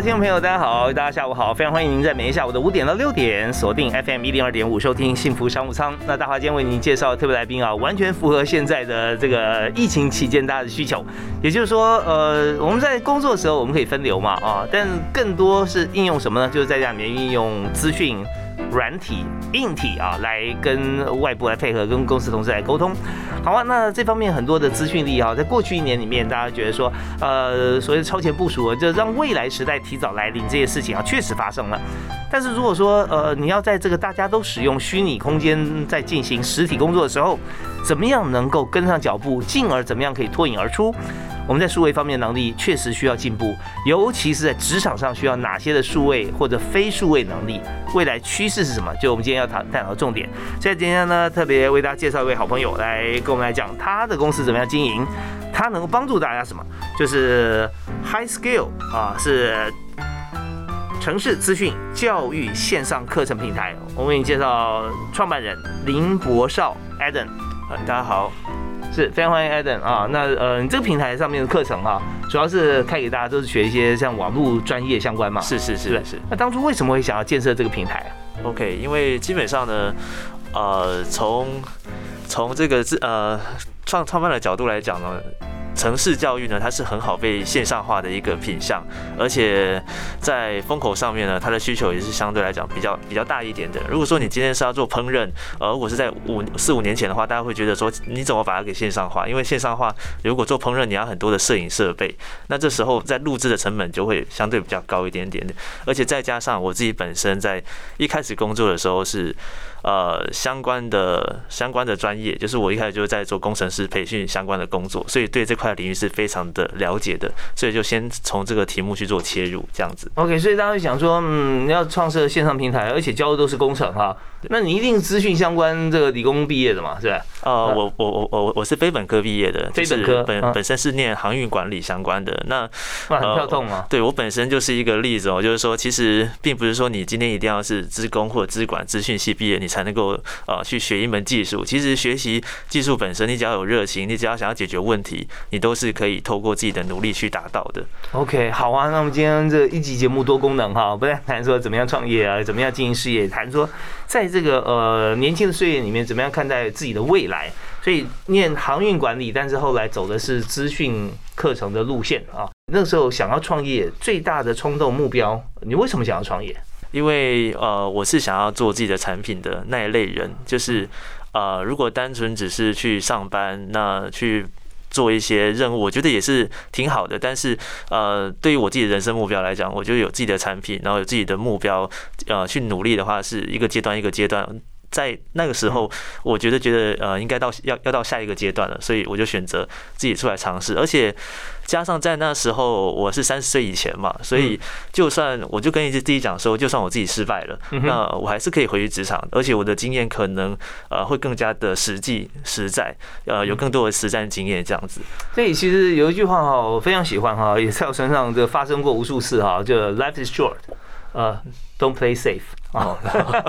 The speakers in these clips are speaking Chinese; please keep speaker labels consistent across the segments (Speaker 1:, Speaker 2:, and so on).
Speaker 1: 听众朋友，大家好，大家下午好，非常欢迎您在每天下午的五点到六点锁定 FM 一零二点五收听幸福商务舱。那大华今天为您介绍特别来宾啊，完全符合现在的这个疫情期间大家的需求。也就是说，呃，我们在工作的时候我们可以分流嘛啊，但更多是应用什么呢？就是在家里面应用资讯。软体、硬体啊，来跟外部来配合，跟公司同事来沟通。好啊，那这方面很多的资讯力啊，在过去一年里面，大家觉得说，呃，所谓超前部署，就让未来时代提早来临这些事情啊，确实发生了。但是如果说，呃，你要在这个大家都使用虚拟空间在进行实体工作的时候，怎么样能够跟上脚步，进而怎么样可以脱颖而出？我们在数位方面能力确实需要进步，尤其是在职场上需要哪些的数位或者非数位能力？未来趋势是什么？就我们今天要谈探讨的重点。所以今天呢，特别为大家介绍一位好朋友来跟我们来讲他的公司怎么样经营，他能够帮助大家什么？就是 High Skill 啊，是城市资讯教育线上课程平台。我为你介绍创办人林博少 Adam，
Speaker 2: 大家好。
Speaker 1: 是非常欢迎 Adam 啊，那呃，你这个平台上面的课程哈，主要是开给大家都是学一些像网络专业相关嘛？
Speaker 2: 是是是是。
Speaker 1: 那当初为什么会想要建设这个平台
Speaker 2: ？OK，因为基本上呢，呃，从从这个自呃创创办的角度来讲呢。城市教育呢，它是很好被线上化的一个品相，而且在风口上面呢，它的需求也是相对来讲比较比较大一点的。如果说你今天是要做烹饪，而我是在五四五年前的话，大家会觉得说你怎么把它给线上化？因为线上化如果做烹饪，你要很多的摄影设备，那这时候在录制的成本就会相对比较高一点点。而且再加上我自己本身在一开始工作的时候是。呃，相关的相关的专业，就是我一开始就在做工程师培训相关的工作，所以对这块领域是非常的了解的，所以就先从这个题目去做切入，这样子。
Speaker 1: OK，所以大家会想说，嗯，要创设线上平台，而且教的都是工程哈。那你一定资讯相关这个理工毕业的嘛，是吧？
Speaker 2: 呃，我我我我我是非本科毕业的，
Speaker 1: 非本科
Speaker 2: 本本身是念航运管理相关的。那
Speaker 1: 很跳动啊。
Speaker 2: 对我本身就是一个例子哦，就是说其实并不是说你今天一定要是资工或者资管资讯系毕业，你才能够呃去学一门技术。其实学习技术本身，你只要有热情，你只要想要解决问题，你都是可以透过自己的努力去达到的。
Speaker 1: OK，好啊，那我们今天这一集节目多功能哈，不但谈说怎么样创业啊，怎么样经营事业，谈说在这个呃年轻的岁月里面，怎么样看待自己的未来？所以念航运管理，但是后来走的是资讯课程的路线啊。那时候想要创业，最大的冲动目标，你为什么想要创业？
Speaker 2: 因为呃，我是想要做自己的产品的那一类人，就是呃，如果单纯只是去上班，那去做一些任务，我觉得也是挺好的。但是呃，对于我自己的人生目标来讲，我就有自己的产品，然后有自己的目标，呃，去努力的话，是一个阶段一个阶段。在那个时候，我觉得觉得呃，应该到要要到下一个阶段了，所以我就选择自己出来尝试。而且加上在那时候我是三十岁以前嘛，所以就算我就跟你自己讲说，就算我自己失败了，那我还是可以回去职场，而且我的经验可能呃会更加的实际实在，呃有更多的实战经验这样子。
Speaker 1: 所以其实有一句话哈，我非常喜欢哈，也在我身上就发生过无数次哈，就 Life is short，呃，Don't play safe。哦，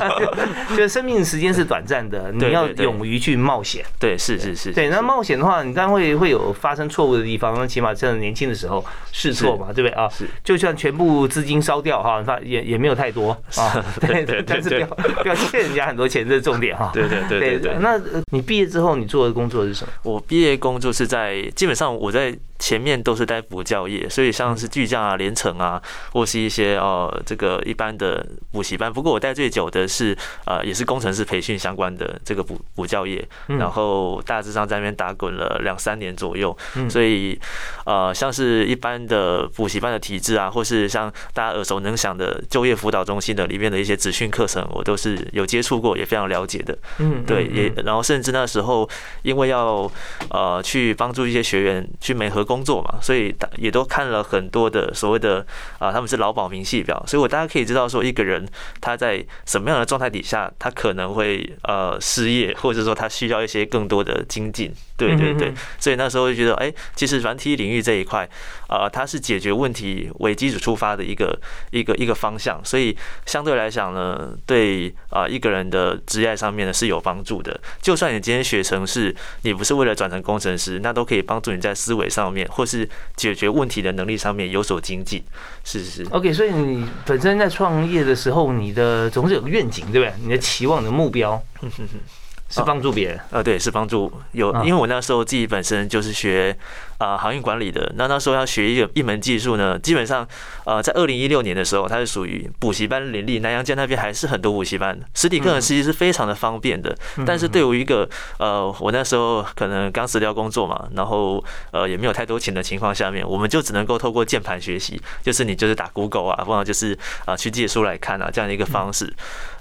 Speaker 1: 就是生命时间是短暂的，你要勇于去冒险。
Speaker 2: 对，是是是。
Speaker 1: 对，那冒险的话，你当然会会有发生错误的地方。那起码趁年轻的时候试错嘛，对不对啊？是。就算全部资金烧掉哈，发也也没有太多 啊。对对。但是不要 不要欠人家很多钱，这是重点哈。
Speaker 2: 对对对对。
Speaker 1: 那你毕业之后，你做的工作是什么？
Speaker 2: 我毕业工作是在基本上我在前面都是在补教业，所以像是巨匠啊、连城啊，或是一些呃这个一般的的补习班，不过我待最久的是呃，也是工程师培训相关的这个补补教业，然后大致上在那边打滚了两三年左右，所以呃，像是一般的补习班的体制啊，或是像大家耳熟能详的就业辅导中心的里面的一些职训课程，我都是有接触过，也非常了解的。嗯，对，也然后甚至那时候因为要呃去帮助一些学员去美合工作嘛，所以也都看了很多的所谓的啊，他们是劳保明细表，所以我大家可以知道说一个人他在什么样的状态底下，他可能会呃失业，或者说他需要一些更多的精进。对对对，所以那时候就觉得，哎，其实软体领域这一块，呃，它是解决问题为基础出发的一个一个一个方向，所以相对来讲呢，对啊一个人的职业上面呢是有帮助的。就算你今天学程式，你不是为了转成工程师，那都可以帮助你在思维上面或是解决问题的能力上面有所精进。是是是。
Speaker 1: OK，所以你本身在创业的时候，你的总是有个愿景，对不对？你的期望的目标。是帮助别人，
Speaker 2: 呃，对，是帮助有，因为我那时候自己本身就是学。啊，航运管理的那那时候要学一个一门技术呢，基本上，呃，在二零一六年的时候，它是属于补习班林立，南洋街那边还是很多补习班，实体课程实际是非常的方便的。但是对于一个呃，我那时候可能刚辞掉工作嘛，然后呃也没有太多钱的情况下面，我们就只能够透过键盘学习，就是你就是打 Google 啊，或者就是啊去借书来看啊这样的一个方式。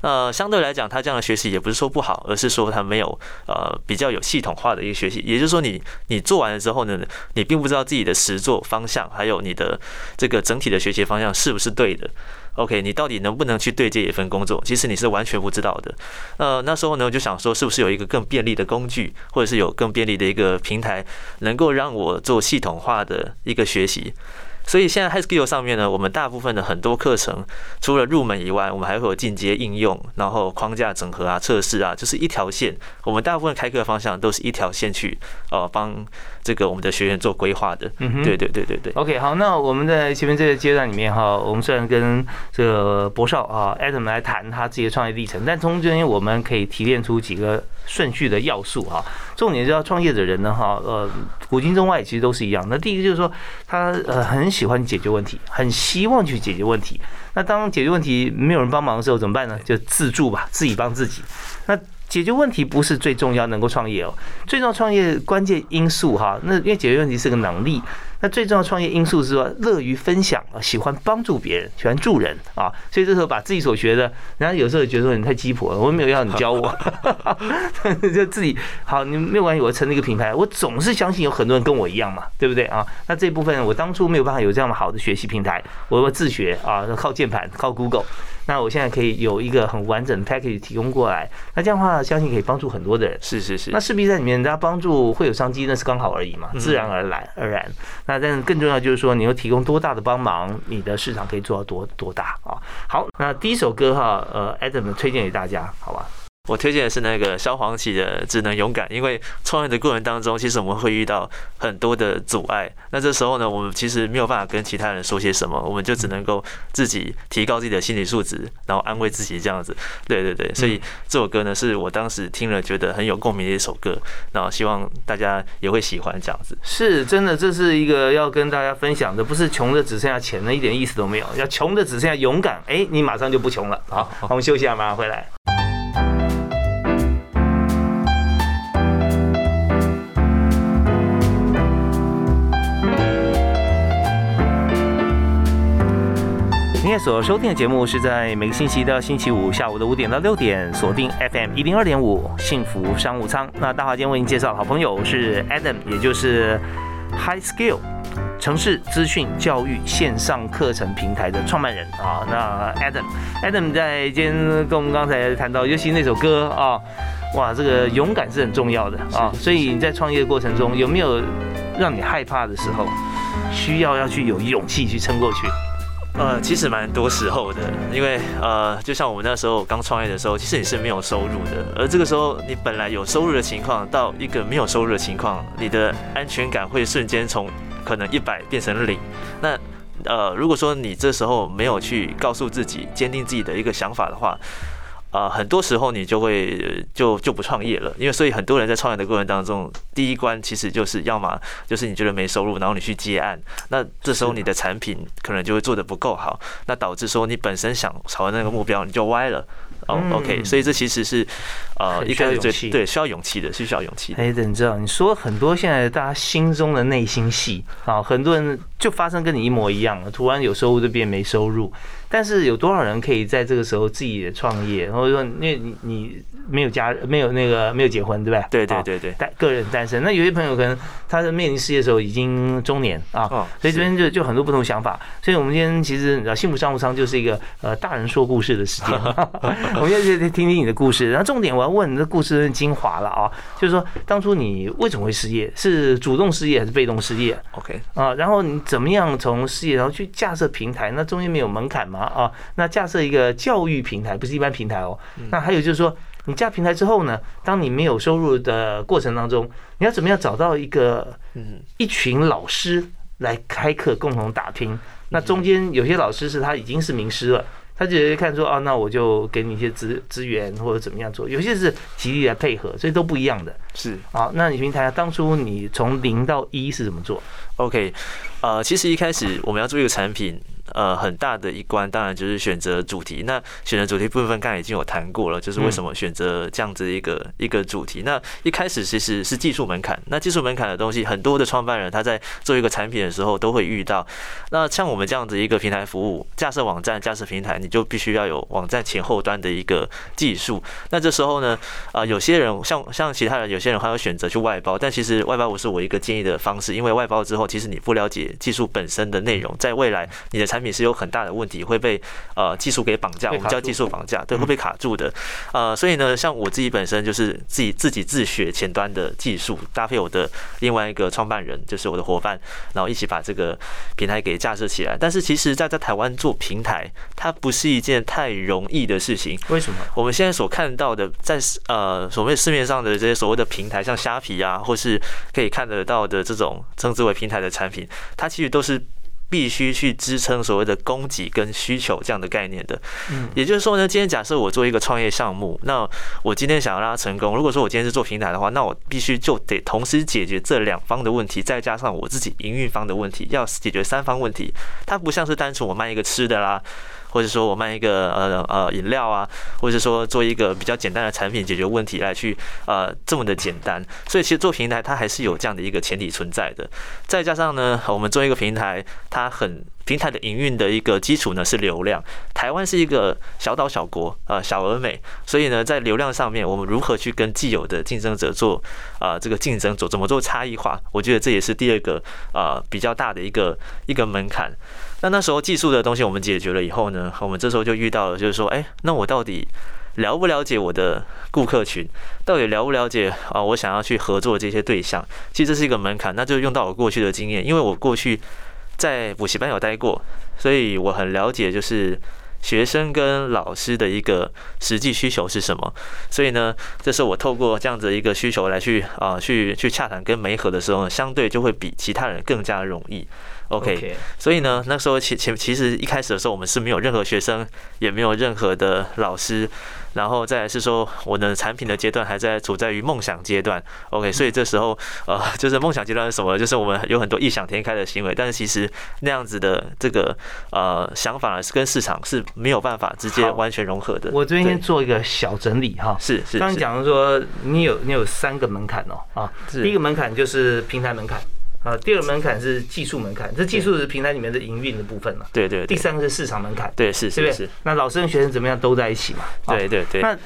Speaker 2: 呃，相对来讲，他这样的学习也不是说不好，而是说他没有呃比较有系统化的一个学习，也就是说你你做完了之后呢。你并不知道自己的实作方向，还有你的这个整体的学习方向是不是对的？OK，你到底能不能去对接一份工作？其实你是完全不知道的。呃，那时候呢，我就想说，是不是有一个更便利的工具，或者是有更便利的一个平台，能够让我做系统化的一个学习？所以现在 High Skill 上面呢，我们大部分的很多课程，除了入门以外，我们还会有进阶应用，然后框架整合啊、测试啊，就是一条线。我们大部分开课方向都是一条线去，呃，帮这个我们的学员做规划的。嗯哼，对对对对对。
Speaker 1: OK，好，那我们在前面这个阶段里面哈，我们虽然跟这个博少啊 Adam 来谈他自己的创业历程，但中间我们可以提炼出几个顺序的要素哈。重点是要创业的人呢哈，呃，古今中外其实都是一样。那第一个就是说，他呃很喜欢解决问题，很希望去解决问题。那当解决问题没有人帮忙的时候怎么办呢？就自助吧，自己帮自己。那解决问题不是最重要，能够创业哦。最重要创业关键因素哈，那因为解决问题是个能力。那最重要创业因素是说乐于分享啊，喜欢帮助别人，喜欢助人啊。所以这时候把自己所学的，人家有时候觉得说你太鸡婆了，我没有要你教我，就自己好，你没有关系，我成立一个品牌，我总是相信有很多人跟我一样嘛，对不对啊？那这部分我当初没有办法有这样好的学习平台，我要自学啊，靠键盘，靠 Google。那我现在可以有一个很完整的 package 提供过来，那这样的话，相信可以帮助很多的人。
Speaker 2: 是是是。
Speaker 1: 那势必在里面，大家帮助会有商机，那是刚好而已嘛，自然而然而然。那但是更重要就是说，你要提供多大的帮忙，你的市场可以做到多多大啊？好，那第一首歌哈，呃，Adam 推荐给大家，好吧？
Speaker 2: 我推荐的是那个萧煌奇的《只能勇敢》，因为创业的过程当中，其实我们会遇到很多的阻碍。那这时候呢，我们其实没有办法跟其他人说些什么，我们就只能够自己提高自己的心理素质，然后安慰自己这样子。对对对，所以这首歌呢，是我当时听了觉得很有共鸣的一首歌，然后希望大家也会喜欢这样子。
Speaker 1: 是真的，这是一个要跟大家分享的，不是穷的只剩下钱的一点意思都没有，要穷的只剩下勇敢，哎，你马上就不穷了。好，我们休息一下，马上回来。今天所收听的节目是在每个星期的星期五下午的五点到六点，锁定 FM 一零二点五幸福商务舱。那大华今天为您介绍的好朋友是 Adam，也就是 High Skill 城市资讯教育线上课程平台的创办人啊。那 Adam，Adam 在今天跟我们刚才谈到，尤其那首歌啊，哇，这个勇敢是很重要的啊。所以你在创业过程中有没有让你害怕的时候，需要要去有勇气去撑过去？
Speaker 2: 呃，其实蛮多时候的，因为呃，就像我们那时候刚创业的时候，其实你是没有收入的，而这个时候你本来有收入的情况，到一个没有收入的情况，你的安全感会瞬间从可能一百变成零。那呃，如果说你这时候没有去告诉自己，坚定自己的一个想法的话，呃，很多时候你就会就就不创业了，因为所以很多人在创业的过程当中，第一关其实就是要么就是你觉得没收入，然后你去接案，那这时候你的产品可能就会做的不够好，那导致说你本身想朝那个目标你就歪了。哦，OK，所以这其实是呃一开始最对需要勇气的，是需要勇气的。
Speaker 1: 哎，你知道你说很多现在大家心中的内心戏啊，很多人就发生跟你一模一样，突然有收入就变没收入。但是有多少人可以在这个时候自己的创业？或者说，因为你你没有家，没有那个没有结婚，对不
Speaker 2: 对？对对对对，
Speaker 1: 单个人单身。那有些朋友可能他在面临事业的时候已经中年啊，所以这边就就很多不同想法。所以我们今天其实你知道，幸福商务舱就是一个呃大人说故事的时间。我们现在听听你的故事，然后重点我要问你的故事的精华了啊，就是说当初你为什么会失业？是主动失业还是被动失业
Speaker 2: ？OK
Speaker 1: 啊，然后你怎么样从失业然后去架设平台？那中间没有门槛吗？啊，那架设一个教育平台不是一般平台哦。那还有就是说，你架平台之后呢，当你没有收入的过程当中，你要怎么样找到一个嗯一群老师来开课共同打拼？那中间有些老师是他已经是名师了，他只是看说啊，那我就给你一些资资源或者怎么样做。有些是极力来配合，所以都不一样的。
Speaker 2: 是
Speaker 1: 啊，那你平台当初你从零到一是怎么做
Speaker 2: ？OK，呃，其实一开始我们要做一个产品。呃，很大的一关，当然就是选择主题。那选择主题部分，刚才已经有谈过了，就是为什么选择这样子一个一个主题。那一开始其实是技术门槛。那技术门槛的东西，很多的创办人他在做一个产品的时候都会遇到。那像我们这样子一个平台服务，架设网站、架设平台，你就必须要有网站前后端的一个技术。那这时候呢，啊，有些人像像其他人，有些人还会选择去外包。但其实外包不是我一个建议的方式，因为外包之后，其实你不了解技术本身的内容，在未来你的产品。是有很大的问题，会被呃技术给绑架，我们叫技术绑架，对，会被卡住的。呃，所以呢，像我自己本身就是自己自己自学前端的技术，搭配我的另外一个创办人，就是我的伙伴，然后一起把这个平台给架设起来。但是其实，在在台湾做平台，它不是一件太容易的事情。
Speaker 1: 为什么？
Speaker 2: 我们现在所看到的，在呃所谓市面上的这些所谓的平台，像虾皮啊，或是可以看得到的这种称之为平台的产品，它其实都是。必须去支撑所谓的供给跟需求这样的概念的，嗯，也就是说呢，今天假设我做一个创业项目，那我今天想要让它成功，如果说我今天是做平台的话，那我必须就得同时解决这两方的问题，再加上我自己营运方的问题，要解决三方问题。它不像是单纯我卖一个吃的啦。或者说我卖一个呃呃饮料啊，或者说做一个比较简单的产品解决问题来去呃这么的简单，所以其实做平台它还是有这样的一个前提存在的。再加上呢，我们做一个平台，它很平台的营运的一个基础呢是流量。台湾是一个小岛小国啊，小而美，所以呢在流量上面，我们如何去跟既有的竞争者做啊这个竞争做怎么做差异化？我觉得这也是第二个啊比较大的一个一个门槛。那那时候技术的东西我们解决了以后呢，我们这时候就遇到了，就是说，哎，那我到底了不了解我的顾客群？到底了不了解啊？我想要去合作这些对象，其实这是一个门槛。那就用到我过去的经验，因为我过去在补习班有待过，所以我很了解，就是学生跟老师的一个实际需求是什么。所以呢，这是我透过这样子一个需求来去啊，去去洽谈跟媒合的时候，相对就会比其他人更加容易。OK，所以呢，那时候其其其实一开始的时候，我们是没有任何学生，也没有任何的老师，然后再来是说，我的产品的阶段还在处在于梦想阶段。OK，所以这时候呃，就是梦想阶段是什么？就是我们有很多异想天开的行为，但是其实那样子的这个呃想法是跟市场是没有办法直接完全融合的。
Speaker 1: 我这边做一个小整理哈，
Speaker 2: 是是，
Speaker 1: 刚刚讲说你有你有三个门槛哦啊，第一个门槛就是平台门槛。啊，第二门槛是技术门槛，这技术是平台里面的营运的部分了。
Speaker 2: 对对。
Speaker 1: 第三个是市场门槛。
Speaker 2: 对，是是是。
Speaker 1: 那老师跟学生怎么样都在一起嘛？
Speaker 2: 对对对。
Speaker 1: 那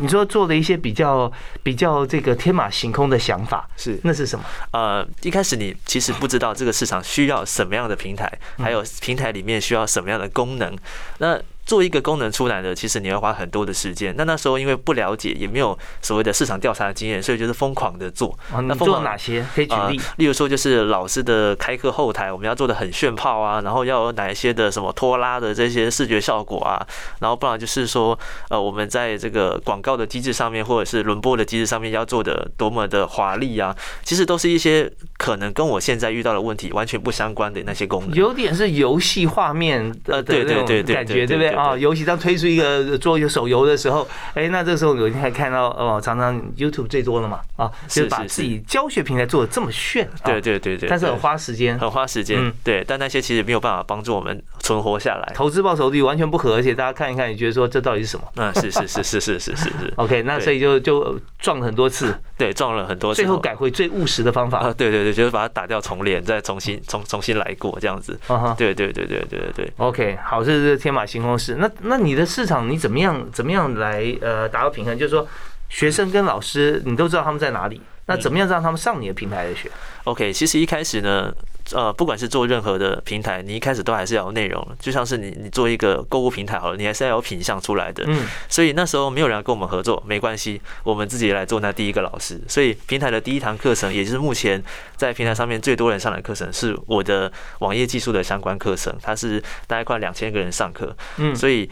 Speaker 1: 你说做了一些比较比较这个天马行空的想法，
Speaker 2: 是
Speaker 1: 那是什么？
Speaker 2: 呃，一开始你其实不知道这个市场需要什么样的平台，还有平台里面需要什么样的功能。那做一个功能出来的，其实你要花很多的时间。那那时候因为不了解，也没有所谓的市场调查的经验，所以就是疯狂的做。
Speaker 1: 那做哪些？可以举例。
Speaker 2: 例如说，就是老师的开课后台，我们要做的很炫炮啊，然后要有哪一些的什么拖拉的这些视觉效果啊，然后不然就是说，呃，我们在这个广告的机制上面，或者是轮播的机制上面，要做的多么的华丽啊，其实都是一些可能跟我现在遇到的问题完全不相关的那些功能。
Speaker 1: 有点是游戏画面呃对对对对感觉，对不对？啊，尤其当推出一个做一个手游的时候，哎，那这个时候有一天还看到哦，常常 YouTube 最多了嘛，啊，就是把自己教学平台做的这么炫，
Speaker 2: 对对对对，
Speaker 1: 但是很花时间，
Speaker 2: 很花时间，对，但那些其实没有办法帮助我们存活下来，
Speaker 1: 投资报酬率完全不合，而且大家看一看，你觉得说这到底是什么？
Speaker 2: 嗯，是是是是是是是。是，
Speaker 1: OK，那所以就就撞了很多次，
Speaker 2: 对，撞了很多，次，
Speaker 1: 最后改回最务实的方法，
Speaker 2: 啊，对对对，就是把它打掉重练，再重新重重新来过这样子，对对对对对对对
Speaker 1: ，OK，好，这是天马行空式，那那你的市场你怎么样怎么样来呃达到平衡？就是说学生跟老师你都知道他们在哪里，那怎么样让他们上你的平台来学
Speaker 2: ？OK，其实一开始呢。呃，不管是做任何的平台，你一开始都还是要有内容，就像是你你做一个购物平台好了，你还是要有品相出来的。嗯，所以那时候没有人跟我们合作，没关系，我们自己来做那第一个老师。所以平台的第一堂课程，也就是目前在平台上面最多人上的课程，是我的网页技术的相关课程，它是大概快两千个人上课。嗯，所以。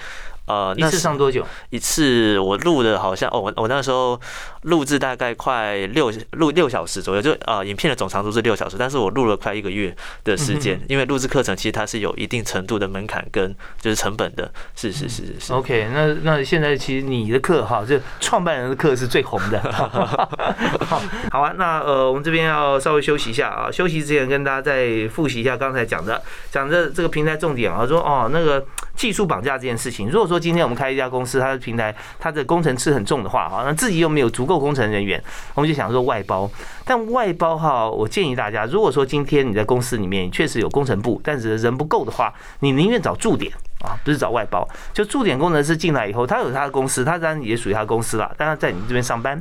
Speaker 1: 呃，一次上多久？
Speaker 2: 一次我录的好像哦，我我那时候录制大概快六录六小时左右，就呃，影片的总长度是六小时，但是我录了快一个月的时间，因为录制课程其实它是有一定程度的门槛跟就是成本的，是是是是是。
Speaker 1: OK，那那现在其实你的课哈，就创办人的课是最红的。好啊，那呃，我们这边要稍微休息一下啊，休息之前跟大家再复习一下刚才讲的，讲的这个平台重点啊，说哦那个技术绑架这件事情，如果说说今天我们开一家公司，它的平台它的工程吃很重的话，哈，那自己又没有足够工程人员，我们就想说外包。但外包哈，我建议大家，如果说今天你在公司里面确实有工程部，但是人不够的话，你宁愿找驻点啊，不是找外包。就驻点工程师进来以后，他有他的公司，他当然也属于他公司了，但他在你这边上班。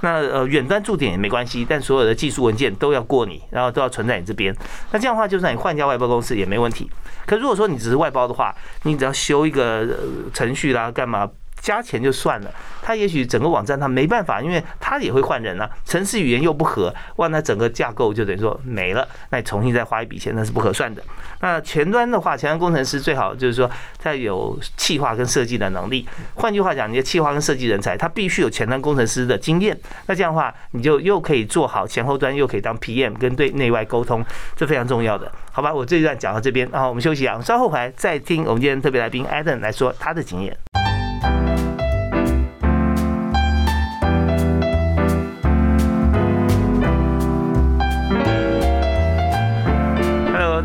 Speaker 1: 那呃，远端驻点也没关系，但所有的技术文件都要过你，然后都要存在你这边。那这样的话，就算你换家外包公司也没问题。可如果说你只是外包的话，你只要修一个程序啦，干嘛？加钱就算了，他也许整个网站他没办法，因为他也会换人啊，城市语言又不合，哇，那整个架构就等于说没了，那你重新再花一笔钱那是不合算的。那前端的话，前端工程师最好就是说他有企划跟设计的能力，换句话讲，你的企划跟设计人才，他必须有前端工程师的经验。那这样的话，你就又可以做好前后端，又可以当 PM 跟对内外沟通，这非常重要的，好吧？我这一段讲到这边啊，我们休息啊，稍后回来再听我们今天特别来宾 Adam 来说他的经验。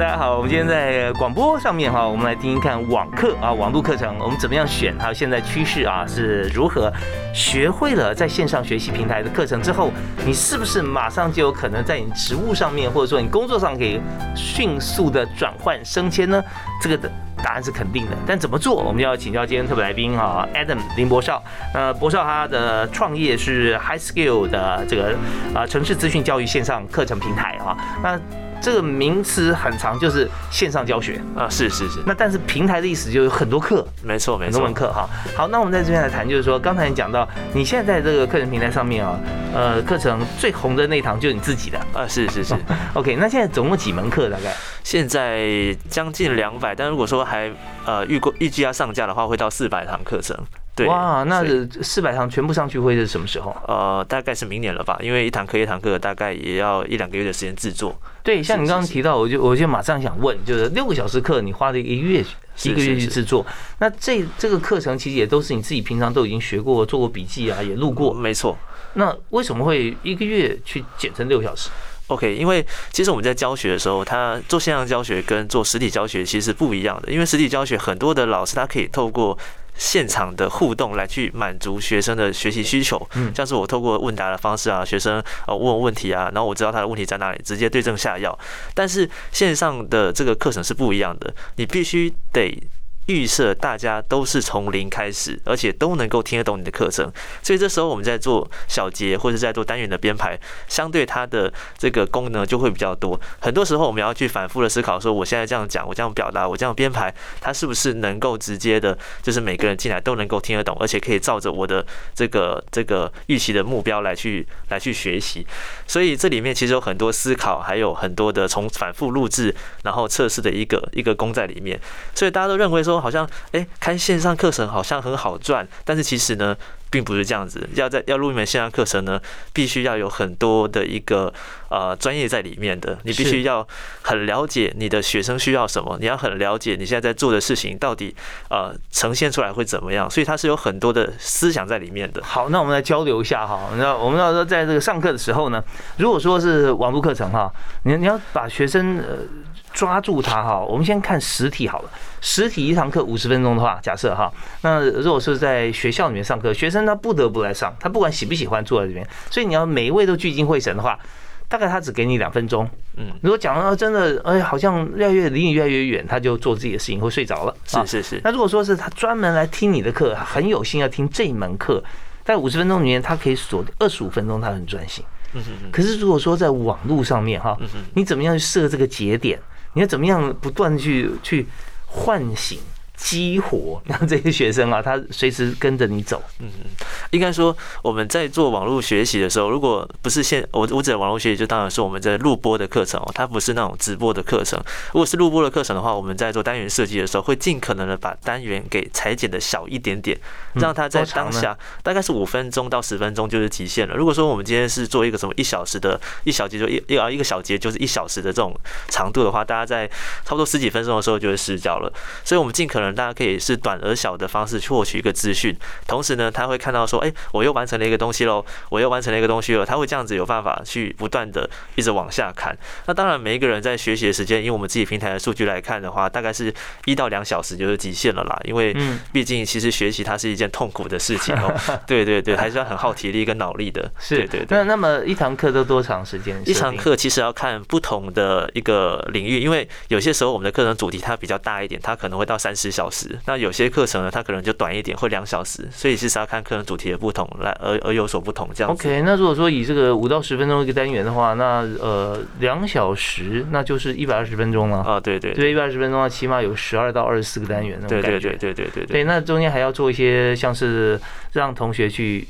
Speaker 1: 大家好，我们今天在广播上面哈，我们来听听看网课啊，网络课程我们怎么样选？还有现在趋势啊是如何？学会了在线上学习平台的课程之后，你是不是马上就有可能在你职务上面，或者说你工作上可以迅速的转换升迁呢？这个的答案是肯定的。但怎么做？我们要请教今天特别来宾哈，Adam 林博少。呃，博少他的创业是 High Skill 的这个啊城市资讯教育线上课程平台啊。那这个名词很长，就是线上教学
Speaker 2: 啊，是是是。
Speaker 1: 那但是平台的意思就有很多课，
Speaker 2: 没错没错，很
Speaker 1: 多门课哈。好，那我们在这边来谈，就是说刚才你讲到，你现在在这个课程平台上面啊，呃，课程最红的那堂就是你自己的
Speaker 2: 啊，是是是。
Speaker 1: OK，那现在总共几门课大概？
Speaker 2: 现在将近两百，但如果说还呃预估预计要上架的话，会到四百堂课程。
Speaker 1: 哇，那四百堂全部上去会是什么时候？
Speaker 2: 呃，大概是明年了吧，因为一堂课一堂课大概也要一两个月的时间制作。
Speaker 1: 对，像你刚刚提到，我就我就马上想问，就是六个小时课，你花了一个月一个月去制作，那这这个课程其实也都是你自己平常都已经学过、做过笔记啊，也录过。
Speaker 2: 没错。
Speaker 1: 那为什么会一个月去剪成六小时
Speaker 2: ？OK，因为其实我们在教学的时候，他做线上教学跟做实体教学其实是不一样的，因为实体教学很多的老师他可以透过。现场的互动来去满足学生的学习需求，嗯，像是我透过问答的方式啊，学生呃问问题啊，然后我知道他的问题在哪里，直接对症下药。但是线上的这个课程是不一样的，你必须得。预设大家都是从零开始，而且都能够听得懂你的课程，所以这时候我们在做小节或者在做单元的编排，相对它的这个功能就会比较多。很多时候我们要去反复的思考，说我现在这样讲，我这样表达，我这样编排，它是不是能够直接的，就是每个人进来都能够听得懂，而且可以照着我的这个这个预期的目标来去来去学习。所以这里面其实有很多思考，还有很多的从反复录制然后测试的一个一个功在里面。所以大家都认为说。好像哎，开线上课程好像很好赚，但是其实呢，并不是这样子。要在要录一门线上课程呢，必须要有很多的一个呃专业在里面的，你必须要很了解你的学生需要什么，你要很了解你现在在做的事情到底呃呈现出来会怎么样，所以它是有很多的思想在里面的。
Speaker 1: 好，那我们来交流一下哈。那我们要说，在这个上课的时候呢，如果说是网络课程哈，你你要把学生呃抓住他哈。我们先看实体好了，实体一堂课五十分钟的话，假设哈，那如果是在学校里面上课，学生他不得不来上，他不管喜不喜欢坐在这边，所以你要每一位都聚精会神的话，大概他只给你两分钟。嗯，如果讲到真的，哎，好像越来越离你越来越远，他就做自己的事情会睡着了。
Speaker 2: 是是是。
Speaker 1: 那如果说是他专门来听你的课，很有心要听这一门课。在五十分钟里面，他可以锁二十五分钟，他很专心。可是如果说在网络上面哈，你怎么样去设这个节点？你要怎么样不断去去唤醒？激活让这些学生啊，他随时跟着你走。嗯
Speaker 2: 嗯，应该说我们在做网络学习的时候，如果不是现我我指的网络学习，就当然是我们在录播的课程哦，它不是那种直播的课程。如果是录播的课程的话，我们在做单元设计的时候，会尽可能的把单元给裁剪的小一点点，让它在当下大概是五分钟到十分钟就是极限了。如果说我们今天是做一个什么一小时的一小节就一一啊一个小节就是一小时的这种长度的话，大家在差不多十几分钟的时候就会失焦了。所以我们尽可能。大家可以是短而小的方式去获取一个资讯，同时呢，他会看到说，哎，我又完成了一个东西喽，我又完成了一个东西了，他会这样子有办法去不断的一直往下看。那当然，每一个人在学习的时间，因为我们自己平台的数据来看的话，大概是一到两小时就是极限了啦。因为毕竟其实学习它是一件痛苦的事情哦，对对对，还是要很耗体力跟脑力的。
Speaker 1: 是，对对。那那么一堂课都多长时间？
Speaker 2: 一堂课其实要看不同的一个领域，因为有些时候我们的课程主题它比较大一点，它可能会到三十小时。那有些课程呢，它可能就短一点，会两小时。所以其实要看课程主题的不同来而而有所不同这样。
Speaker 1: OK，那如果说以这个五到十分钟一个单元的话，那呃两小时那就是一百二十分钟了
Speaker 2: 啊。对对
Speaker 1: 对，一百二十分钟啊，起码有十二到二十四个单元那种感觉。
Speaker 2: 对对对对对对
Speaker 1: 对。对，那中间还要做一些像是让同学去。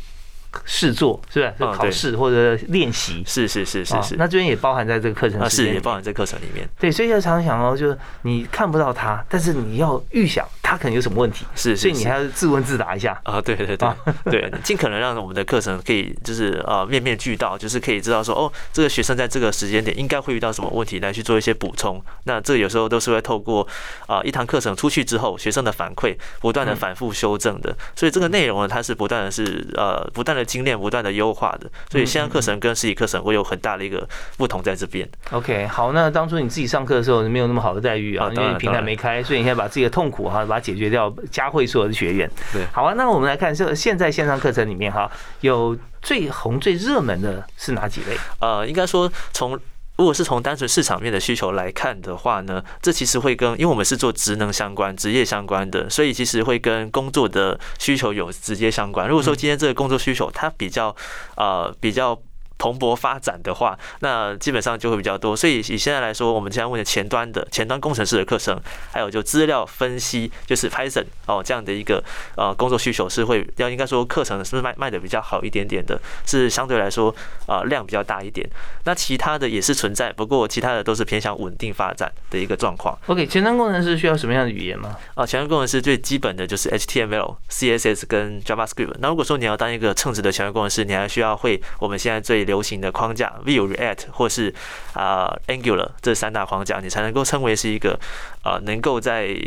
Speaker 1: 试做是吧？是考试或者练习？
Speaker 2: 是是是是是。
Speaker 1: 那这边也包含在这个课程
Speaker 2: 是也包含在课程里面。
Speaker 1: 对，所以要常想哦，就是你看不到它，但是你要预想他可能有什么问题。
Speaker 2: 是，
Speaker 1: 所以你还要自问自答一下
Speaker 2: 啊。对对对 对，尽可能让我们的课程可以就是呃面面俱到，就是可以知道说哦，这个学生在这个时间点应该会遇到什么问题，来去做一些补充。那这有时候都是会透过啊一堂课程出去之后，学生的反馈不断的反复修正的。所以这个内容呢，它是不断的是呃不断的。精炼不断的优化的，所以线上课程跟实体课程会有很大的一个不同在这边。
Speaker 1: OK，好，那当初你自己上课的时候没有那么好的待遇啊，因为平台没开，所以你现在把自己的痛苦哈把它解决掉，佳慧所有的学员。
Speaker 2: 对，
Speaker 1: 好啊，那我们来看这现在线上课程里面哈，有最红最热门的是哪几类？
Speaker 2: 呃，应该说从。如果是从单纯市场面的需求来看的话呢，这其实会跟，因为我们是做职能相关、职业相关的，所以其实会跟工作的需求有直接相关。如果说今天这个工作需求它比较，呃，比较。蓬勃发展的话，那基本上就会比较多。所以以现在来说，我们现在问的前端的前端工程师的课程，还有就资料分析，就是 Python 哦这样的一个呃工作需求是会要应该说课程是卖卖的比较好一点点的，是相对来说啊量比较大一点。那其他的也是存在，不过其他的都是偏向稳定发展的一个状况。
Speaker 1: OK，前端工程师需要什么样的语言吗？
Speaker 2: 啊，前端工程师最基本的就是 HTML、CSS 跟 JavaScript。那如果说你要当一个称职的前端工程师，你还需要会我们现在最流行的框架，Vue、React 或是啊 Angular 这三大框架，你才能够称为是一个啊能够在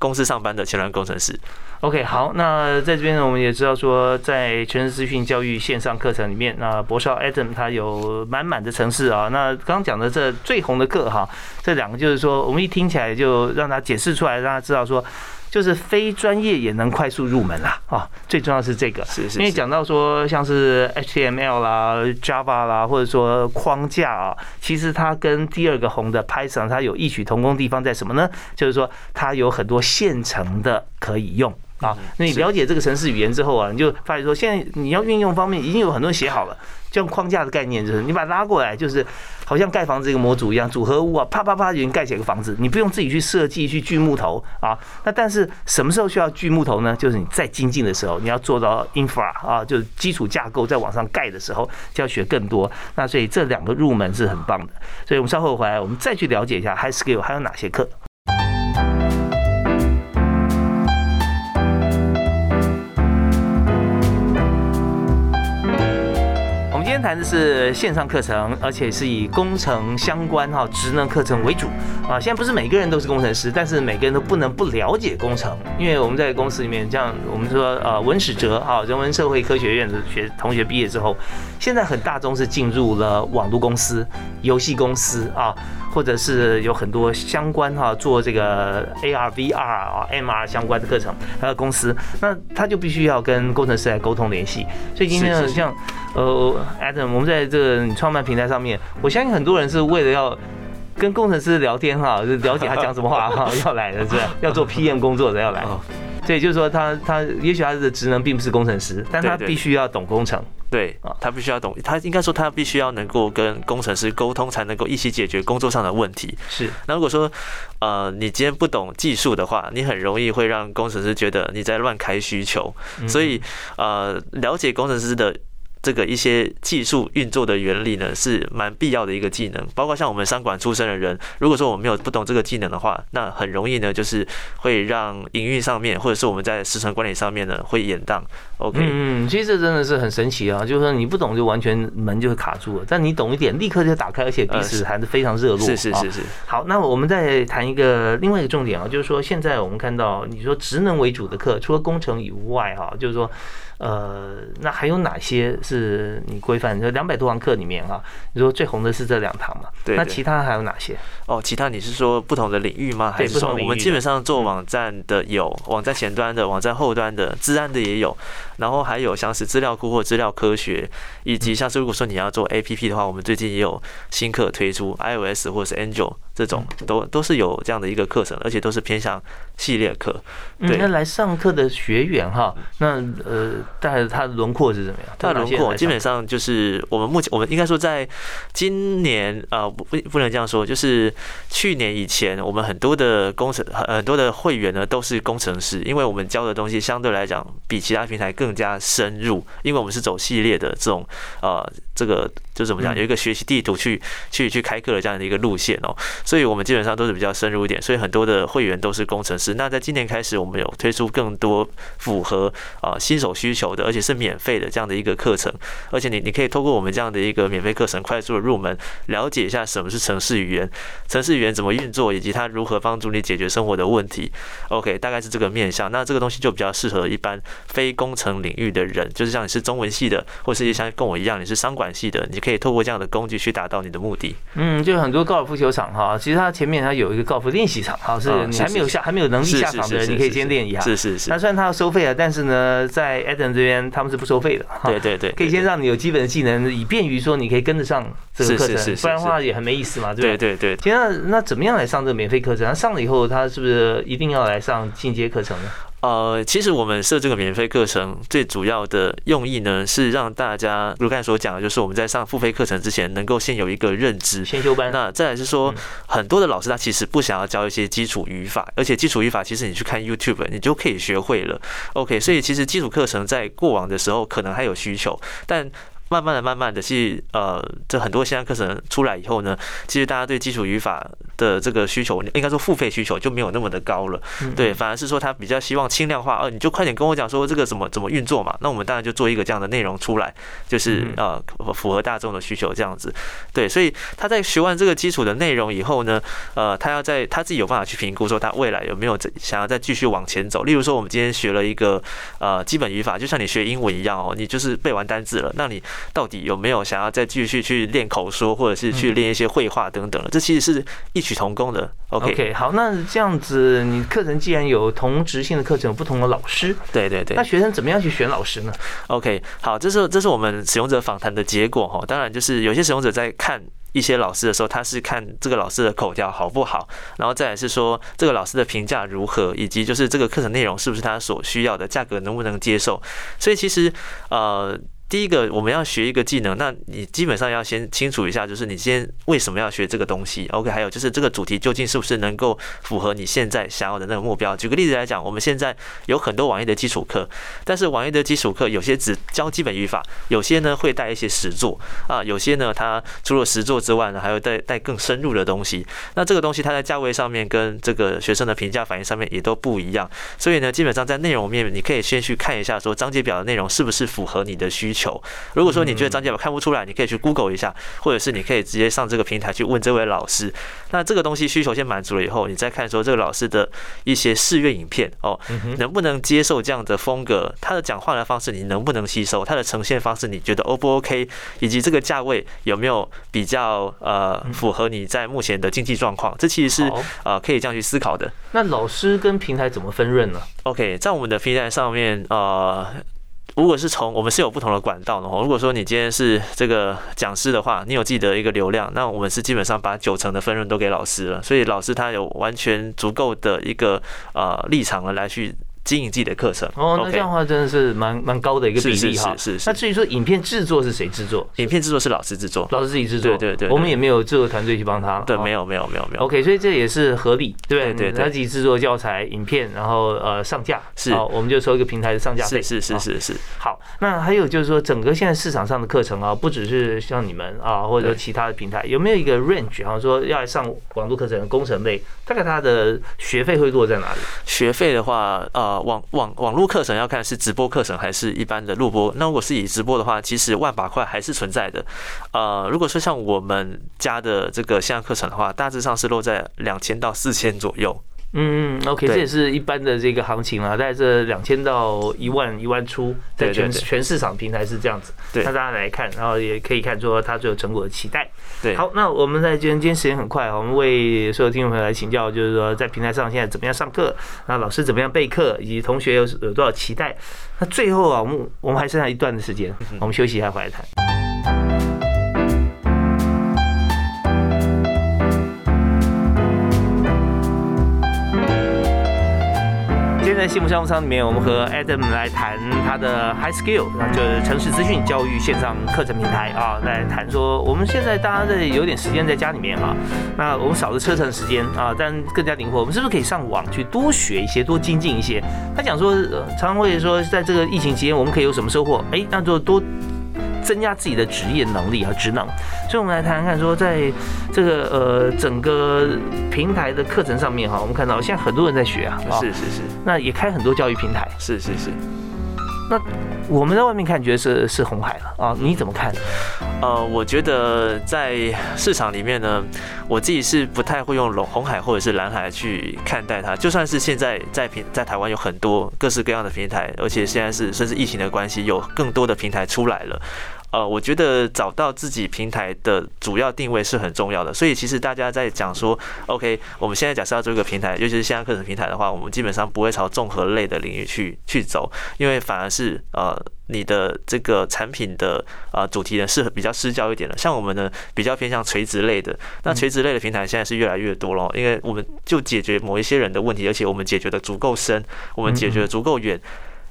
Speaker 2: 公司上班的前端工程师。
Speaker 1: OK，好，那在这边呢，我们也知道说，在全职资讯教育线上课程里面，那博少 Adam 他有满满的城市啊。那刚刚讲的这最红的课哈，这两个就是说，我们一听起来就让他解释出来，让他知道说。就是非专业也能快速入门啦，啊，最重要是这个，
Speaker 2: 是是。
Speaker 1: 因为讲到说像是 HTML 啦、Java 啦，或者说框架啊，其实它跟第二个红的 Python 它有异曲同工地方在什么呢？就是说它有很多现成的可以用啊。那你了解这个城市语言之后啊，你就发现说现在你要运用方面已经有很多人写好了。像框架的概念就是，你把它拉过来，就是好像盖房子一个模组一样，组合屋啊，啪啪啪已经盖起来个房子，你不用自己去设计去锯木头啊。那但是什么时候需要锯木头呢？就是你再精进的时候，你要做到 infra 啊，就是基础架构在往上盖的时候，就要学更多。那所以这两个入门是很棒的。所以我们稍后回来，我们再去了解一下 high skill 还有哪些课。谈的是线上课程，而且是以工程相关哈职能课程为主啊。现在不是每个人都是工程师，但是每个人都不能不了解工程，因为我们在公司里面，像我们说呃文史哲哈人文社会科学院的学同学毕业之后，现在很大宗是进入了网络公司、游戏公司啊。或者是有很多相关哈做这个 AR、VR 啊、MR 相关的课程，还有公司，那他就必须要跟工程师来沟通联系。所以今天呢，像呃 Adam，我们在这个创办平台上面，我相信很多人是为了要跟工程师聊天哈，了解他讲什么话哈，要来的是要做 PM 工作的要来。所以就是说，他他也许他的职能并不是工程师，但他必须要懂工程。
Speaker 2: 对啊，他必须要懂，他应该说他必须要能够跟工程师沟通，才能够一起解决工作上的问题。
Speaker 1: 是，
Speaker 2: 那如果说呃你今天不懂技术的话，你很容易会让工程师觉得你在乱开需求。所以呃，了解工程师的。这个一些技术运作的原理呢，是蛮必要的一个技能。包括像我们商管出身的人，如果说我们没有不懂这个技能的话，那很容易呢，就是会让营运上面，或者是我们在时程管理上面呢，会延宕。OK，
Speaker 1: 嗯，其实这真的是很神奇啊，就是说你不懂就完全门就会卡住了，但你懂一点，立刻就打开，而且彼此还是非常热络。
Speaker 2: 是是是是。
Speaker 1: 好，那我们再谈一个另外一个重点啊，就是说现在我们看到你说职能为主的课，除了工程以外哈，就是说。呃，那还有哪些是你规范？就两百多堂课里面哈，你说最红的是这两堂嘛？
Speaker 2: 对。
Speaker 1: 那其他还有哪些？
Speaker 2: 哦，其他你是说不同的领域吗？还是说我们基本上做网站的有网站前端的、网站后端的、治安的也有，然后还有像是资料库或资料科学，以及像是如果说你要做 APP 的话，我们最近也有新课推出，iOS 或者是 Angel 这种都都是有这样的一个课程，而且都是偏向系列课。
Speaker 1: 对。那来上课的学员哈，那呃。大概他的轮廓是怎么样？
Speaker 2: 它的轮廓基本上就是我们目前，我们应该说，在今年呃不不能这样说，就是去年以前，我们很多的工程很多的会员呢都是工程师，因为我们教的东西相对来讲比其他平台更加深入，因为我们是走系列的这种呃这个就怎么讲，有一个学习地图去去去开课的这样的一个路线哦，所以我们基本上都是比较深入一点，所以很多的会员都是工程师。那在今年开始，我们有推出更多符合啊新手需求的，而且是免费的这样的一个课程，而且你你可以透过我们这样的一个免费课程，快速的入门，了解一下什么是城市语言，城市语言怎么运作，以及它如何帮助你解决生活的问题。OK，大概是这个面向。那这个东西就比较适合一般非工程领域的人，就是像你是中文系的，或是像跟我一样你是商管系的，你可以透过这样的工具去达到你的目的。
Speaker 1: 嗯，就很多高尔夫球场哈，其实他前面他有一个高尔夫练习场，好，是你还没有下还没有能力下场的人，你可以先练一下。
Speaker 2: 是是是。
Speaker 1: 那虽然他要收费啊，但是呢，在 Adam 这边他们是不收费的。
Speaker 2: 对对对，
Speaker 1: 可以先让你有基本的技能，以便于说你可以跟得上这个课程，不然的话也很没意思嘛，对
Speaker 2: 对对。
Speaker 1: 现在那怎么样来上这个免费课程？他上了以后，他是不是一定要来上进阶课程呢？
Speaker 2: 呃，其实我们设这个免费课程最主要的用意呢，是让大家如刚才所讲的，就是我们在上付费课程之前，能够先有一个认知。
Speaker 1: 先修班。
Speaker 2: 那再来是说，很多的老师他其实不想要教一些基础语法，而且基础语法其实你去看 YouTube 你就可以学会了。OK，所以其实基础课程在过往的时候可能还有需求，但。慢慢的、慢慢的，其实呃，这很多线上课程出来以后呢，其实大家对基础语法的这个需求，应该说付费需求就没有那么的高了。对，反而是说他比较希望轻量化，呃，你就快点跟我讲说这个怎么怎么运作嘛。那我们当然就做一个这样的内容出来，就是呃符合大众的需求这样子。对，所以他在学完这个基础的内容以后呢，呃，他要在他自己有办法去评估说他未来有没有想要再继续往前走。例如说，我们今天学了一个呃基本语法，就像你学英文一样哦，你就是背完单字了，那你。到底有没有想要再继续去练口说，或者是去练一些绘画等等的？这其实是异曲同工的。OK，
Speaker 1: 好，那这样子，你课程既然有同质性的课程，有不同的老师，
Speaker 2: 对对对，
Speaker 1: 那学生怎么样去选老师呢
Speaker 2: ？OK，好，这是这是我们使用者访谈的结果哈。当然，就是有些使用者在看一些老师的时候，他是看这个老师的口条好不好，然后再来是说这个老师的评价如何，以及就是这个课程内容是不是他所需要的，价格能不能接受。所以其实呃。第一个，我们要学一个技能，那你基本上要先清楚一下，就是你先为什么要学这个东西。OK，还有就是这个主题究竟是不是能够符合你现在想要的那个目标？举个例子来讲，我们现在有很多网页的基础课，但是网页的基础课有些只教基本语法，有些呢会带一些实作啊，有些呢它除了实作之外呢，还会带带更深入的东西。那这个东西它在价位上面跟这个学生的评价反应上面也都不一样，所以呢，基本上在内容面你可以先去看一下，说章节表的内容是不是符合你的需。求。如果说你觉得章节表看不出来，你可以去 Google 一下，或者是你可以直接上这个平台去问这位老师。那这个东西需求先满足了以后，你再看说这个老师的一些试阅影片哦，能不能接受这样的风格？他的讲话的方式你能不能吸收？他的呈现方式你觉得 O 不 OK？以及这个价位有没有比较呃符合你在目前的经济状况？这其实是呃可以这样去思考的。
Speaker 1: 那老师跟平台怎么分润呢
Speaker 2: ？OK，在我们的平台上面呃。如果是从我们是有不同的管道的话，如果说你今天是这个讲师的话，你有自己的一个流量，那我们是基本上把九成的分润都给老师了，所以老师他有完全足够的一个呃立场了来去。经营自己的课程
Speaker 1: 哦，那这样的话真的是蛮蛮高的一个比例
Speaker 2: 哈。是是是。
Speaker 1: 那至于说影片制作是谁制作？
Speaker 2: 影片制作是老师制作，
Speaker 1: 老师自己制作。
Speaker 2: 对对对。
Speaker 1: 我们也没有制作团队去帮他。
Speaker 2: 对，没有没有没有没有。
Speaker 1: OK，所以这也是合理，对
Speaker 2: 对对。
Speaker 1: 他自己制作教材、影片，然后呃上架，
Speaker 2: 是，好
Speaker 1: 我们就收一个平台的上架费。
Speaker 2: 是是是是是。
Speaker 1: 好，那还有就是说，整个现在市场上的课程啊，不只是像你们啊，或者说其他的平台，有没有一个 range？好像说要来上网络课程的工程类，大概它的学费会落在哪里？
Speaker 2: 学费的话，呃，网网网。络课程要看是直播课程还是一般的录播。那如果是以直播的话，其实万把块还是存在的。呃，如果说像我们家的这个线上课程的话，大致上是落在两千到四千左右。
Speaker 1: 嗯嗯，OK，这也是一般的这个行情啊，在这两千到一万一万出，在全全市场平台是这样子。
Speaker 2: 对，
Speaker 1: 那大家来看，然后也可以看出它最有成果的期待。
Speaker 2: 对，
Speaker 1: 好，那我们在今天今天时间很快，我们为所有听众朋友来请教，就是说在平台上现在怎么样上课，那老师怎么样备课，以及同学有有多少期待。那最后啊，我们我们还剩下一段的时间，我们休息一下回来谈。在幸福商务舱里面，我们和 Adam 来谈他的 High Skill，那就是城市资讯教育线上课程平台啊，来谈说我们现在大家在有点时间在家里面啊，那我们少了车程时间啊，但更加灵活，我们是不是可以上网去多学一些，多精进一些？他讲说，常常会说，在这个疫情期间，我们可以有什么收获？哎，那就多。增加自己的职业能力和职能，所以我们来谈谈看，说在这个呃整个平台的课程上面哈，我们看到现在很多人在学啊，
Speaker 2: 是是是，
Speaker 1: 那也开很多教育平台，
Speaker 2: 是是是。
Speaker 1: 那我们在外面看，觉得是是红海了啊？你怎么看？
Speaker 2: 呃，我觉得在市场里面呢，我自己是不太会用龙红海或者是蓝海去看待它。就算是现在在平在台湾有很多各式各样的平台，而且现在是甚至疫情的关系，有更多的平台出来了。呃，我觉得找到自己平台的主要定位是很重要的。所以其实大家在讲说，OK，我们现在假设要做一个平台，尤其是线上课程平台的话，我们基本上不会朝综合类的领域去去走，因为反而是呃你的这个产品的呃主题呢是比较失焦一点的。像我们呢比较偏向垂直类的，那垂直类的平台现在是越来越多了，因为我们就解决某一些人的问题，而且我们解决的足够深，我们解决的足够远。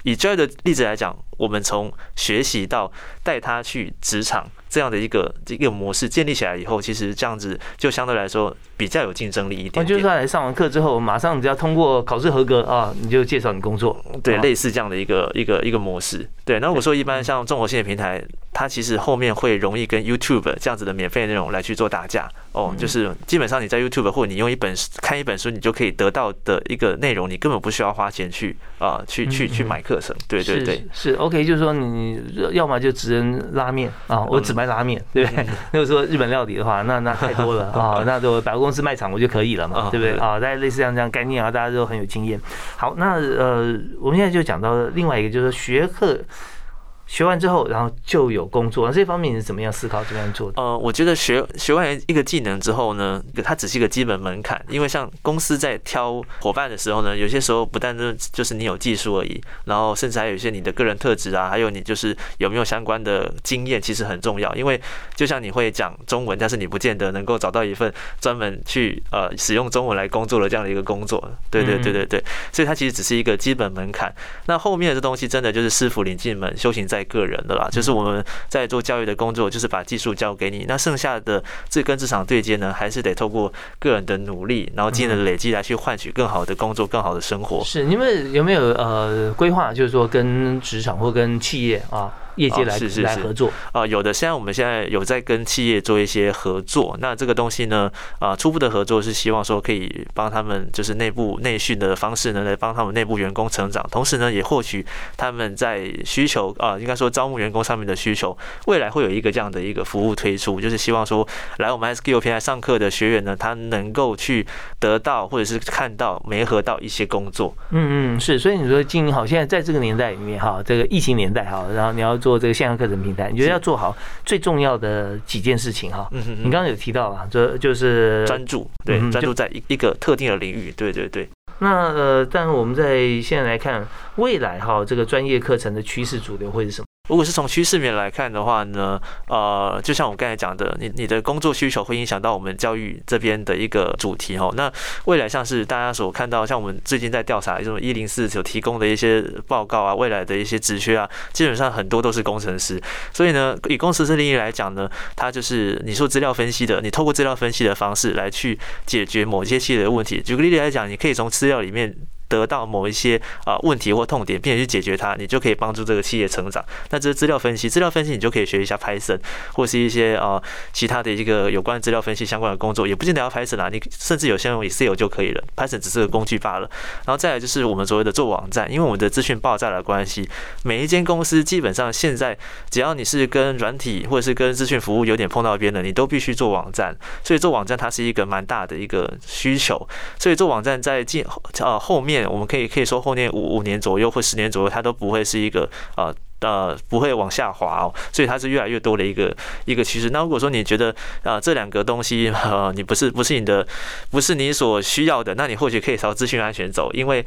Speaker 2: 以 Joy 的例子来讲，我们从学习到带他去职场。这样的一个一个模式建立起来以后，其实这样子就相对来说比较有竞争力一点。
Speaker 1: 就是来上完课之后，马上只要通过考试合格啊，你就介绍你工作。
Speaker 2: 对，类似这样的一个一个一个模式。对，那我说一般像综合性的平台，它其实后面会容易跟 YouTube 这样子的免费内容来去做打架。哦，就是基本上你在 YouTube 或者你用一本看一本书，你就可以得到的一个内容，你根本不需要花钱去啊去去去买课程。对对对，
Speaker 1: 是 OK，就是说你要么就只能拉面啊，我只卖。拉面对不对？如果说日本料理的话，那那太多了啊，那就百货公司卖场我就可以了嘛，对不对啊？大家类似像这样概念啊，大家都很有经验。好，那呃，我们现在就讲到另外一个，就是学课。学完之后，然后就有工作。那这方面你是怎么样思考、怎么样做的？
Speaker 2: 呃，我觉得学学完一个技能之后呢，它只是一个基本门槛。因为像公司在挑伙伴的时候呢，有些时候不但是就是你有技术而已，然后甚至还有一些你的个人特质啊，还有你就是有没有相关的经验，其实很重要。因为就像你会讲中文，但是你不见得能够找到一份专门去呃使用中文来工作的这样的一个工作。对对对对对，所以它其实只是一个基本门槛。那后面的这东西真的就是师傅领进门，修行在。在个人的啦，就是我们在做教育的工作，就是把技术交给你。那剩下的这跟职场对接呢，还是得透过个人的努力，然后经验的累积来去换取更好的工作、更好的生活。
Speaker 1: 是你们有没有呃规划，就是说跟职场或跟企业啊？业界来
Speaker 2: 是是是
Speaker 1: 来合作？
Speaker 2: 啊、有的，现在我们现在有在跟企业做一些合作。那这个东西呢，啊、初步的合作是希望说可以帮他们就是内部内训的方式呢，来帮他们内部员工成长，同时呢，也获取他们在需求啊、应该说招募员工上面的需求。未来会有一个这样的一个服务推出，就是希望说来我们 SKU 平台上课的学员呢，他能够去得到或者是看到、媒合到一些工作。
Speaker 1: 嗯嗯，是，所以你说经营好，现在在这个年代里面哈，这个疫情年代哈，然后你要做这个线上课程平台，你觉得要做好最重要的几件事情哈？
Speaker 2: 嗯嗯
Speaker 1: 你刚刚有提到啊，这就是
Speaker 2: 专注，对专注在一一个特定的领域，对对对。
Speaker 1: 那呃，但我们在现在来看，未来哈这个专业课程的趋势主流会是什么？
Speaker 2: 如果是从趋势面来看的话呢，呃，就像我刚才讲的，你你的工作需求会影响到我们教育这边的一个主题哈。那未来像是大家所看到，像我们最近在调查这种一零四所提供的一些报告啊，未来的一些职缺啊，基本上很多都是工程师。所以呢，以工程师领域来讲呢，它就是你说资料分析的，你透过资料分析的方式来去解决某些企业的问题。举个例子来讲，你可以从资料里面。得到某一些啊问题或痛点，并且去解决它，你就可以帮助这个企业成长。那这是资料分析，资料分析你就可以学一下 Python 或是一些啊其他的一个有关资料分析相关的工作，也不见得要 Python 啊，你甚至有些用 Excel 就可以了，Python 只是个工具罢了。然后再来就是我们所谓的做网站，因为我们的资讯爆炸的关系，每一间公司基本上现在只要你是跟软体或者是跟资讯服务有点碰到边的，你都必须做网站。所以做网站它是一个蛮大的一个需求，所以做网站在进呃后面我们可以可以说后面五五年左右或十年左右，它都不会是一个啊。呃，不会往下滑哦，所以它是越来越多的一个一个趋势。那如果说你觉得啊、这两个东西呃你不是不是你的不是你所需要的，那你或许可以朝资讯安全走，因为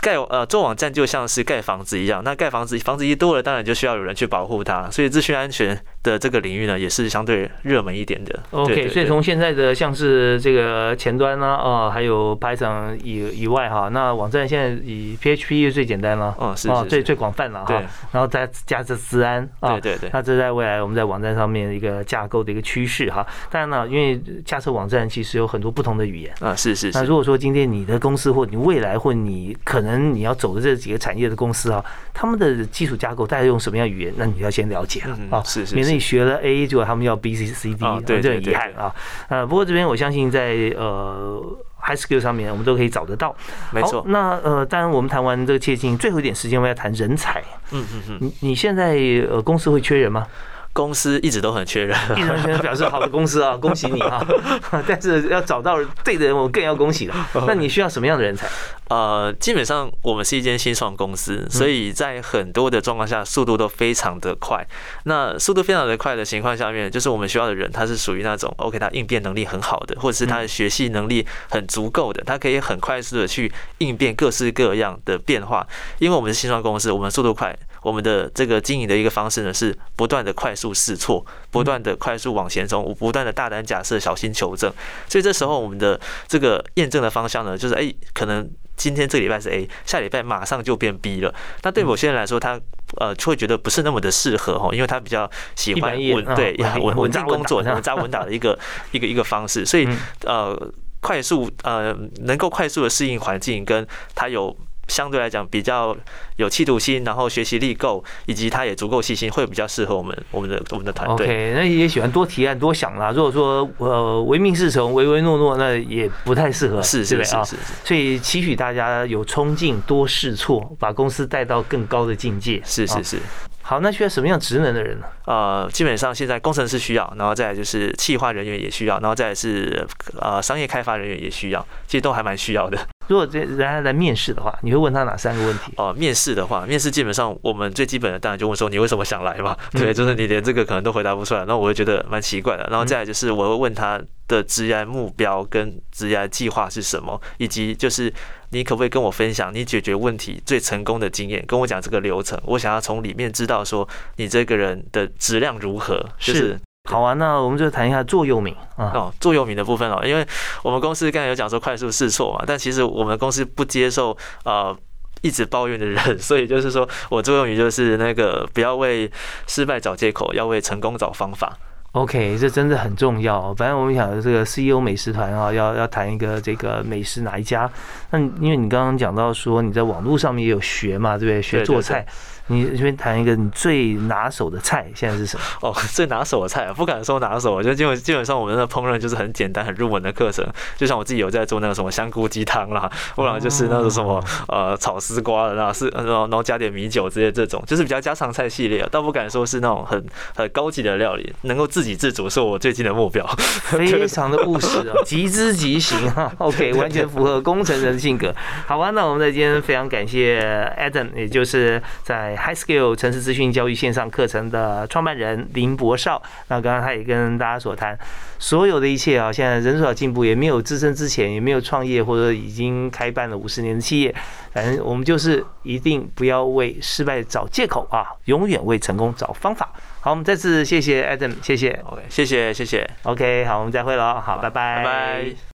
Speaker 2: 盖呃做网站就像是盖房子一样，那盖房子房子一多了，当然就需要有人去保护它，所以资讯安全的这个领域呢，也是相对热门一点的。
Speaker 1: OK，所以从现在的像是这个前端呢，哦，还有 Python 以以外哈，那网站现在以 PHP 最简单了，哦，
Speaker 2: 是是
Speaker 1: 最最广泛了哈，然后再加这资安啊
Speaker 2: 对，对对，
Speaker 1: 那这在未来我们在网站上面一个架构的一个趋势哈。当然呢，因为架设网站其实有很多不同的语言。
Speaker 2: 啊是是是，
Speaker 1: 那如果说今天你的公司或你未来或你可能你要走的这几个产业的公司啊，他们的基础架构大概用什么样语言，那你要先了解
Speaker 2: 了
Speaker 1: 啊，
Speaker 2: 是是
Speaker 1: 免得你学了 A，结果他们要 B、C、C、D，
Speaker 2: 啊对
Speaker 1: 这很遗憾啊。呃，不过这边我相信在呃 High Skill 上面我们都可以找得到。
Speaker 2: 没错，
Speaker 1: 那呃，当然我们谈完这个切近，最后一点时间我们要谈人才。
Speaker 2: 嗯嗯嗯，
Speaker 1: 你你现在呃公司会缺人吗？
Speaker 2: 公司一直都很缺人，
Speaker 1: 一人圈 表示好的公司啊，恭喜你啊！但是要找到对的人，我更要恭喜了。那你需要什么样的人才？
Speaker 2: 呃，基本上我们是一间新创公司，所以在很多的状况下，速度都非常的快。那速度非常的快的情况下面，就是我们需要的人，他是属于那种 OK，他应变能力很好的，或者是他的学习能力很足够的，他可以很快速的去应变各式各样的变化。因为我们是新创公司，我们速度快，我们的这个经营的一个方式呢，是不断的快速试错，不断的快速往前冲，不断的大胆假设，小心求证。所以这时候我们的这个验证的方向呢，就是哎、可能今天这个礼拜是 A，下礼拜马上就变 B 了。那对某些人来说，他呃就会觉得不是那么的适合哈，因为他比较喜欢稳对
Speaker 1: 稳
Speaker 2: 稳定工作、
Speaker 1: 打
Speaker 2: 稳扎稳打的一个一个一个方式，所以
Speaker 1: 嗯
Speaker 2: 呃快速呃能够快速的适应环境，跟他有。相对来讲比较有企图心，然后学习力够，以及他也足够细心，会比较适合我们我们的我们的团队。
Speaker 1: OK，那也喜欢多提案多想啦。如果说呃唯命是从、唯唯诺诺，那也不太适合，
Speaker 2: 是？是是是是，
Speaker 1: 所以期许大家有冲劲，多试错，把公司带到更高的境界。啊
Speaker 2: 是是是。
Speaker 1: 好，那需要什么样职能的人呢？
Speaker 2: 呃，基本上现在工程师需要，然后再来就是企划人员也需要，然后再来是呃商业开发人员也需要，其实都还蛮需要的。
Speaker 1: 如果这人家来面试的话，你会问他哪三个问题？
Speaker 2: 哦、面试的话，面试基本上我们最基本的当然就问说你为什么想来嘛，
Speaker 1: 嗯
Speaker 2: 对，就是你连这个可能都回答不出来，那我会觉得蛮奇怪的。然后再来就是我会问他的职业目标跟职业计划是什么，以及就是你可不可以跟我分享你解决问题最成功的经验，跟我讲这个流程，我想要从里面知道说你这个人的质量如何，就是
Speaker 1: 是好啊，那我们就谈一下座右铭啊。
Speaker 2: 哦，座右铭的部分哦，因为我们公司刚才有讲说快速试错嘛，但其实我们公司不接受呃。一直抱怨的人，所以就是说我座右铭就是那个不要为失败找借口，要为成功找方法。
Speaker 1: OK，这真的很重要。反正我们想这个 CEO 美食团啊，要要谈一个这个美食哪一家？那因为你刚刚讲到说你在网络上面也有学嘛，对不对？学做菜。你这边谈一个你最拿手的菜，现在是什么？
Speaker 2: 哦，最拿手的菜啊，不敢说拿手，我觉得基本基本上我们的烹饪就是很简单、很入门的课程。就像我自己有在做那个什么香菇鸡汤啦，不然就是那种什么呃炒丝瓜的，啦是然后然后加点米酒之类这种，就是比较家常菜系列，倒不敢说是那种很很高级的料理，能够自给自足是我最近的目标。
Speaker 1: 非常的务实啊，极之极行啊。OK，完全符合工程人性格。好吧，那我们在今天非常感谢 Adam，也就是在。High Skill 城市资讯教育线上课程的创办人林博少，那刚刚他也跟大家所谈，所有的一切啊，现在人手进步，也没有自身之前，也没有创业或者已经开办了五十年的企业，反正我们就是一定不要为失败找借口啊，永远为成功找方法。好，我们再次谢谢 Adam，谢谢
Speaker 2: ，OK，谢谢谢谢
Speaker 1: ，OK，好，我们再会了，好，拜拜，
Speaker 2: 拜拜。